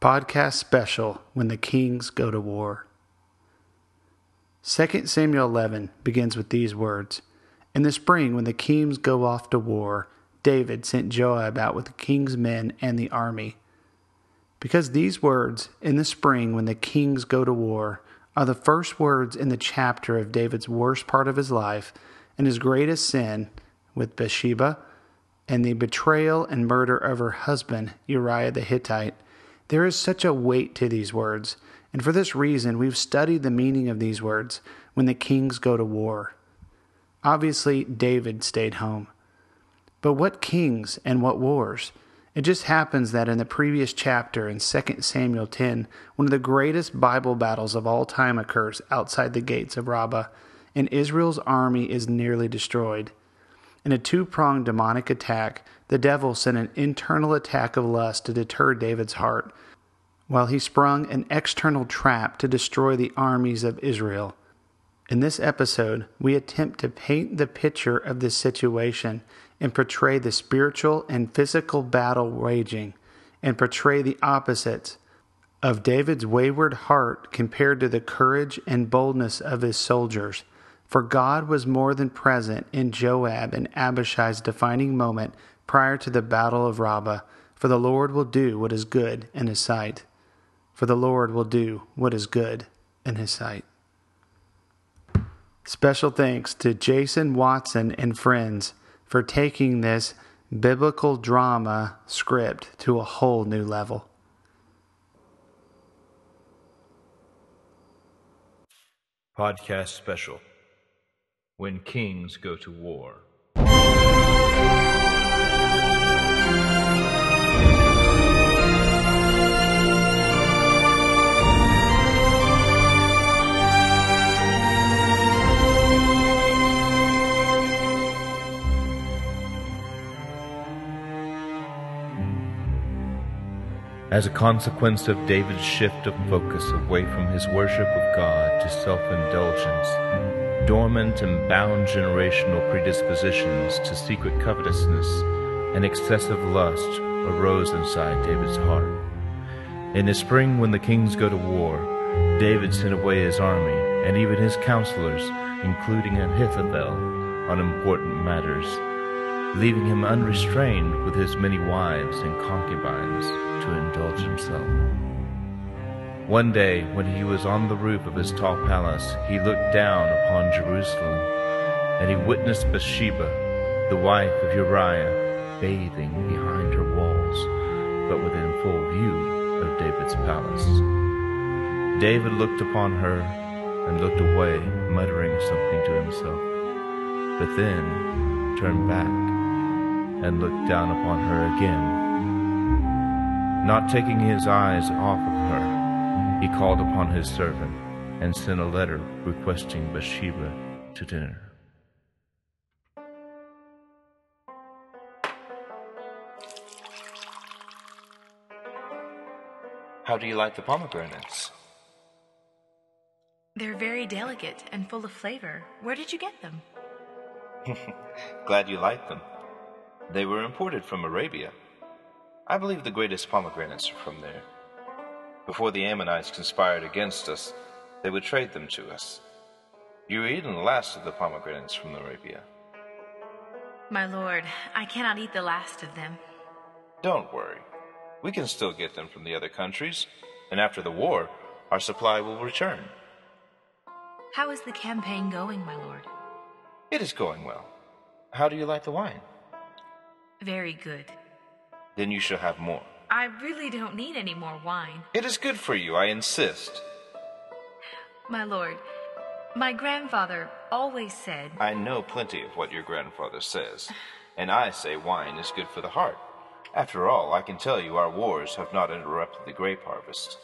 Podcast special When the Kings Go to War. 2 Samuel 11 begins with these words In the spring, when the kings go off to war, David sent Joab out with the king's men and the army. Because these words, in the spring, when the kings go to war, are the first words in the chapter of David's worst part of his life and his greatest sin with Bathsheba and the betrayal and murder of her husband, Uriah the Hittite there is such a weight to these words, and for this reason we've studied the meaning of these words when the kings go to war. Obviously, David stayed home. But what kings and what wars? It just happens that in the previous chapter in 2 Samuel 10, one of the greatest Bible battles of all time occurs outside the gates of Rabbah, and Israel's army is nearly destroyed. In a two pronged demonic attack, the devil sent an internal attack of lust to deter David's heart, while he sprung an external trap to destroy the armies of Israel. In this episode, we attempt to paint the picture of this situation and portray the spiritual and physical battle raging, and portray the opposites of David's wayward heart compared to the courage and boldness of his soldiers. For God was more than present in Joab and Abishai's defining moment prior to the battle of Rabbah, for the Lord will do what is good in his sight. For the Lord will do what is good in his sight. Special thanks to Jason Watson and friends for taking this biblical drama script to a whole new level. Podcast special When Kings Go to War. As a consequence of David's shift of focus away from his worship of God to self indulgence, dormant and bound generational predispositions to secret covetousness and excessive lust arose inside David's heart. In the spring, when the kings go to war, David sent away his army and even his counselors, including Ahithophel, on important matters leaving him unrestrained with his many wives and concubines to indulge himself. One day, when he was on the roof of his tall palace, he looked down upon Jerusalem, and he witnessed Bathsheba, the wife of Uriah, bathing behind her walls, but within full view of David's palace. David looked upon her and looked away, muttering something to himself, but then turned back and looked down upon her again. Not taking his eyes off of her, he called upon his servant and sent a letter requesting Bathsheba to dinner. How do you like the pomegranates? They're very delicate and full of flavor. Where did you get them? Glad you like them. They were imported from Arabia. I believe the greatest pomegranates are from there. Before the Ammonites conspired against us, they would trade them to us. You were eating the last of the pomegranates from Arabia. My lord, I cannot eat the last of them. Don't worry. We can still get them from the other countries, and after the war, our supply will return. How is the campaign going, my lord? It is going well. How do you like the wine? Very good. Then you shall have more. I really don't need any more wine. It is good for you, I insist. My lord, my grandfather always said. I know plenty of what your grandfather says, and I say wine is good for the heart. After all, I can tell you our wars have not interrupted the grape harvest.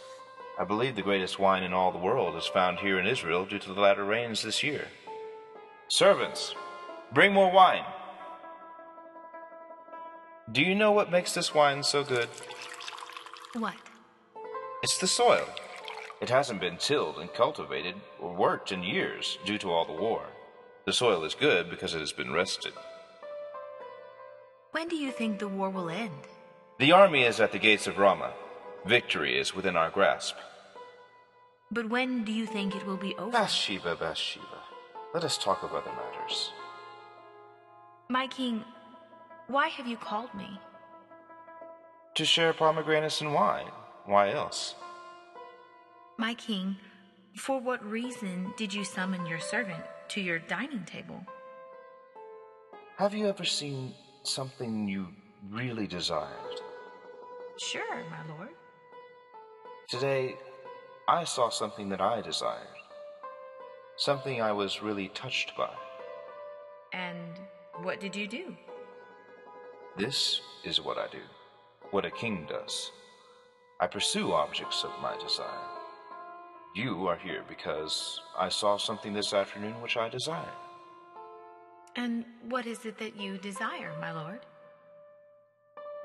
I believe the greatest wine in all the world is found here in Israel due to the latter rains this year. Servants, bring more wine. Do you know what makes this wine so good? What? It's the soil. It hasn't been tilled and cultivated or worked in years due to all the war. The soil is good because it has been rested. When do you think the war will end? The army is at the gates of Rama. Victory is within our grasp. But when do you think it will be over? Bathsheba, Bathsheba, let us talk of other matters. My king, why have you called me? To share pomegranates and wine. Why else? My king, for what reason did you summon your servant to your dining table? Have you ever seen something you really desired? Sure, my lord. Today, I saw something that I desired. Something I was really touched by. And what did you do? This is what I do, what a king does. I pursue objects of my desire. You are here because I saw something this afternoon which I desire. And what is it that you desire, my lord?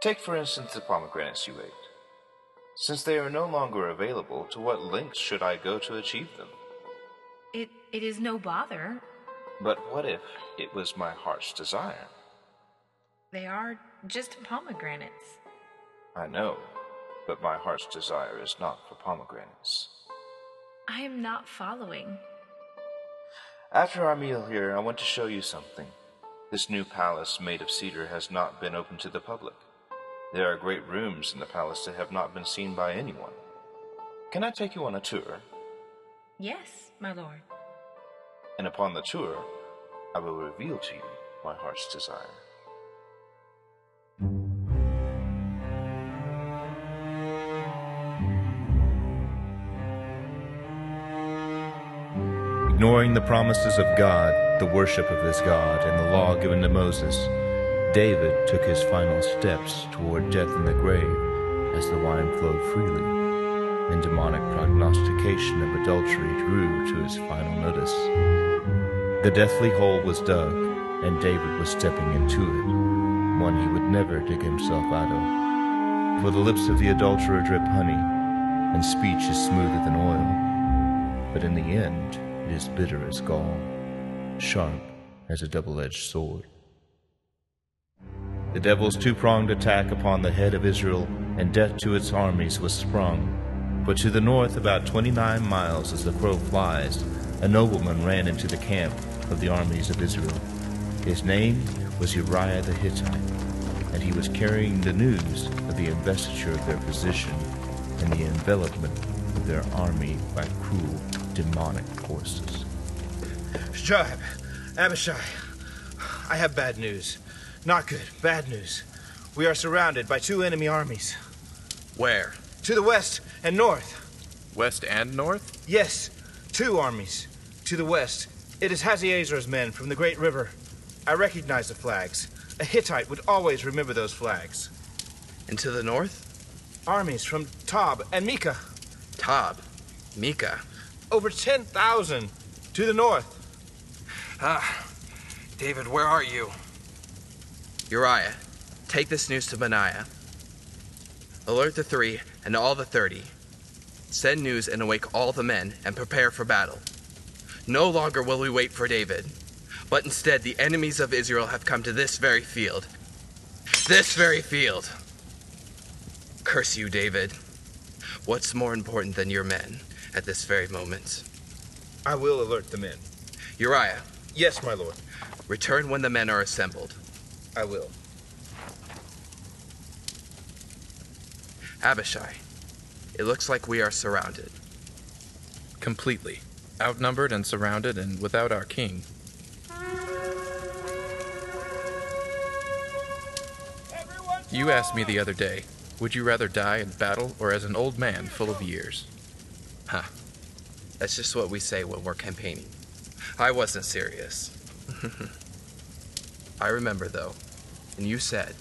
Take, for instance, the pomegranates you ate. Since they are no longer available, to what lengths should I go to achieve them? It it is no bother. But what if it was my heart's desire? They are just pomegranates. I know, but my heart's desire is not for pomegranates. I am not following. After our meal here, I want to show you something. This new palace made of cedar has not been open to the public. There are great rooms in the palace that have not been seen by anyone. Can I take you on a tour? Yes, my lord. And upon the tour, I will reveal to you my heart's desire. Ignoring the promises of God, the worship of this God, and the law given to Moses, David took his final steps toward death in the grave as the wine flowed freely, and demonic prognostication of adultery drew to his final notice. The deathly hole was dug, and David was stepping into it, one he would never dig himself out of. For the lips of the adulterer drip honey, and speech is smoother than oil. But in the end, it is bitter as gall, sharp as a double edged sword. The devil's two pronged attack upon the head of Israel and death to its armies was sprung. But to the north, about twenty nine miles as the crow flies, a nobleman ran into the camp of the armies of Israel. His name was Uriah the Hittite, and he was carrying the news of the investiture of their position and the envelopment of their army by cruel demonic forces. Joab, Abishai, I have bad news. Not good, bad news. We are surrounded by two enemy armies. Where? To the west and north. West and north? Yes, two armies. To the west, it is Hazaezer's men from the Great River. I recognize the flags. A Hittite would always remember those flags. And to the north? Armies from Tob and Mika. Tob. Mika. Over 10,000 to the north. Ah, David, where are you? Uriah, take this news to Benaiah. Alert the three and all the thirty. Send news and awake all the men and prepare for battle. No longer will we wait for David, but instead the enemies of Israel have come to this very field. This very field. Curse you, David. What's more important than your men at this very moment? I will alert the men. Uriah, Yes, my lord. return when the men are assembled. I will. Abishai, it looks like we are surrounded. Completely. Outnumbered and surrounded and without our king. You asked me the other day, would you rather die in battle or as an old man full of years? Huh. That's just what we say when we're campaigning. I wasn't serious. I remember, though, and you said,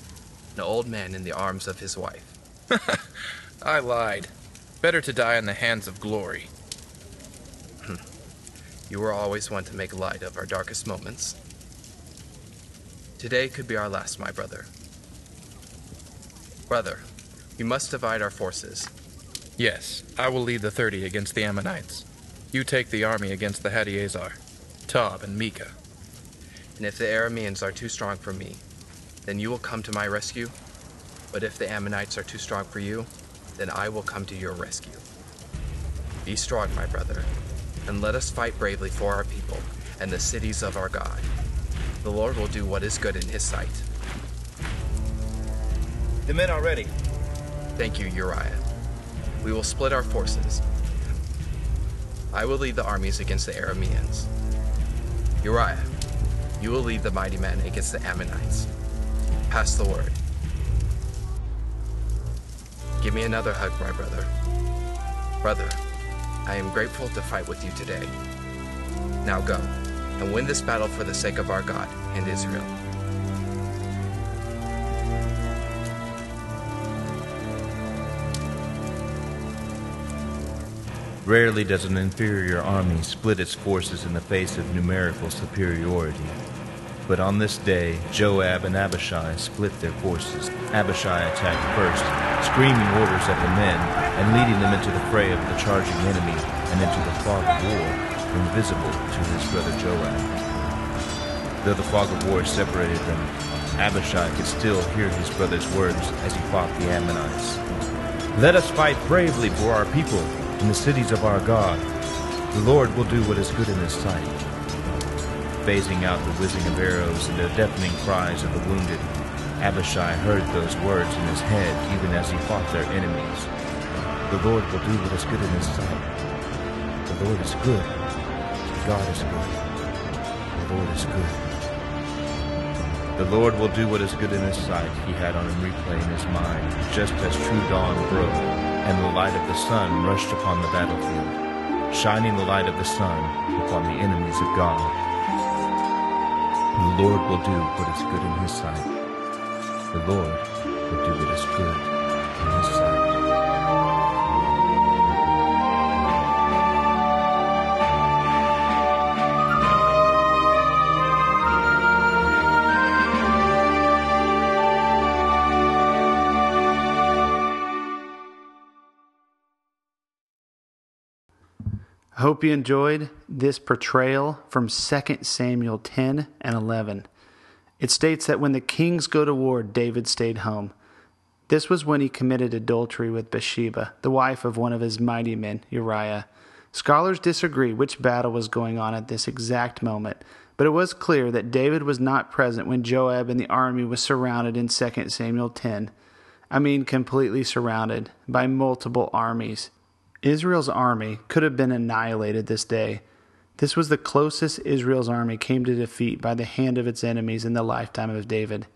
an old man in the arms of his wife. I lied. Better to die in the hands of glory. Hmm. You were always one to make light of our darkest moments. Today could be our last, my brother. Brother, we must divide our forces. Yes, I will lead the thirty against the Ammonites. You take the army against the Hadiezer, Tob, and Micah. And if the Arameans are too strong for me, then you will come to my rescue. But if the Ammonites are too strong for you, then I will come to your rescue. Be strong, my brother, and let us fight bravely for our people and the cities of our God. The Lord will do what is good in his sight. The men are ready. Thank you, Uriah. We will split our forces. I will lead the armies against the Arameans. Uriah, you will lead the mighty men against the Ammonites. Pass the word. Give me another hug, my brother. Brother, I am grateful to fight with you today. Now go and win this battle for the sake of our God and Israel. Rarely does an inferior army split its forces in the face of numerical superiority. But on this day, Joab and Abishai split their forces. Abishai attacked first, screaming orders at the men and leading them into the fray of the charging enemy and into the fog of war, invisible to his brother Joab. Though the fog of war separated them, Abishai could still hear his brother's words as he fought the Ammonites. Let us fight bravely for our people in the cities of our God. The Lord will do what is good in his sight. Phasing out the whizzing of arrows and the deafening cries of the wounded, Abishai heard those words in his head even as he fought their enemies. The Lord will do what is good in his sight. The Lord is good. God is good. The Lord is good. The Lord will do what is good in his sight, he had on replay in his mind, just as true dawn broke, and the light of the sun rushed upon the battlefield, shining the light of the sun upon the enemies of God. The Lord will do what is good in his sight. The Lord hope you enjoyed this portrayal from 2 Samuel 10 and 11. It states that when the kings go to war, David stayed home. This was when he committed adultery with Bathsheba, the wife of one of his mighty men, Uriah. Scholars disagree which battle was going on at this exact moment, but it was clear that David was not present when Joab and the army was surrounded in 2 Samuel 10. I mean, completely surrounded by multiple armies. Israel's army could have been annihilated this day. This was the closest Israel's army came to defeat by the hand of its enemies in the lifetime of David.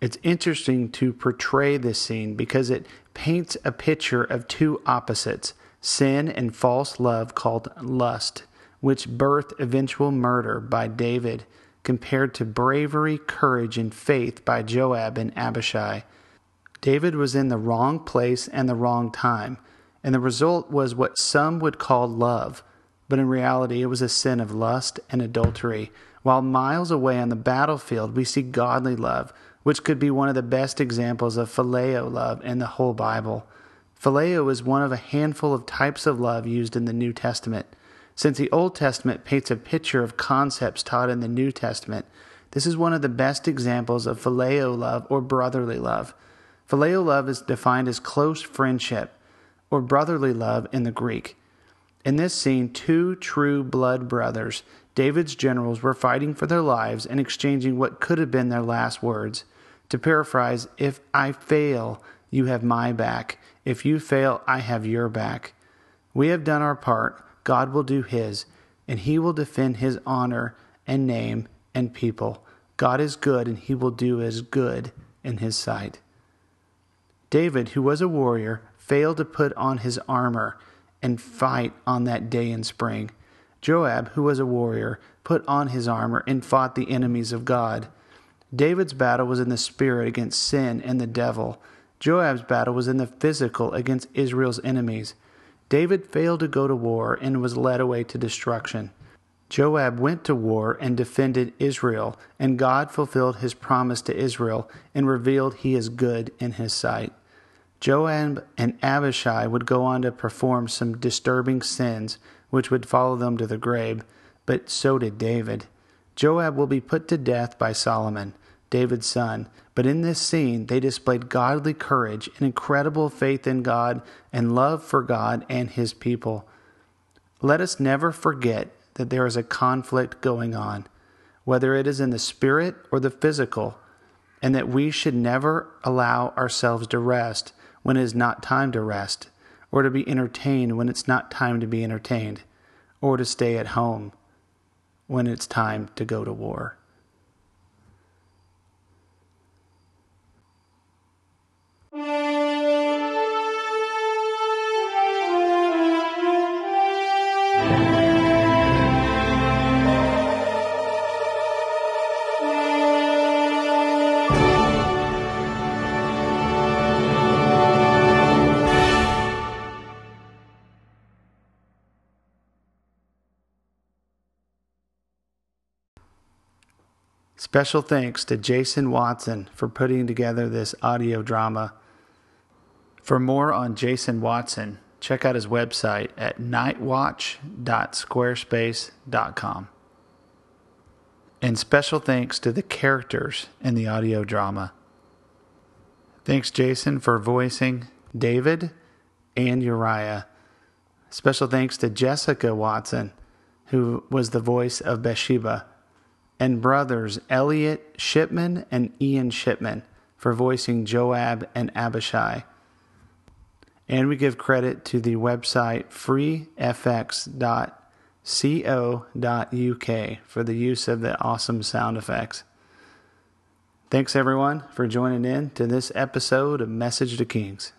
It's interesting to portray this scene because it paints a picture of two opposites sin and false love called lust, which birthed eventual murder by David, compared to bravery, courage, and faith by Joab and Abishai. David was in the wrong place and the wrong time and the result was what some would call love, but in reality it was a sin of lust and adultery. While miles away on the battlefield, we see godly love, which could be one of the best examples of phileo love in the whole Bible. Phileo is one of a handful of types of love used in the New Testament. Since the Old Testament paints a picture of concepts taught in the New Testament, this is one of the best examples of phileo love or brotherly love. Phileo love is defined as close friendship or brotherly love in the Greek. In this scene, two true blood brothers, David's generals, were fighting for their lives and exchanging what could have been their last words. To paraphrase, if I fail, you have my back. If you fail, I have your back. We have done our part, God will do his, and he will defend his honor and name and people. God is good, and he will do as good in his sight. David, who was a warrior, failed to put on his armor and fight on that day in spring. Joab, who was a warrior, put on his armor and fought the enemies of God. David's battle was in the spirit against sin and the devil. Joab's battle was in the physical against Israel's enemies. David failed to go to war and was led away to destruction. Joab went to war and defended Israel, and God fulfilled his promise to Israel and revealed he is good in his sight. Joab and Abishai would go on to perform some disturbing sins which would follow them to the grave, but so did David. Joab will be put to death by Solomon, David's son, but in this scene they displayed godly courage and incredible faith in God and love for God and his people. Let us never forget that there is a conflict going on, whether it is in the spirit or the physical, and that we should never allow ourselves to rest when it is not time to rest, or to be entertained when it's not time to be entertained, or to stay at home when it's time to go to war. Special thanks to Jason Watson for putting together this audio drama. For more on Jason Watson, check out his website at nightwatch.squarespace.com. And special thanks to the characters in the audio drama. Thanks, Jason, for voicing David and Uriah. Special thanks to Jessica Watson, who was the voice of Bathsheba and brothers Elliot Shipman and Ian Shipman for voicing Joab and Abishai. And we give credit to the website freefx.co.uk for the use of the awesome sound effects. Thanks everyone for joining in to this episode of Message to Kings.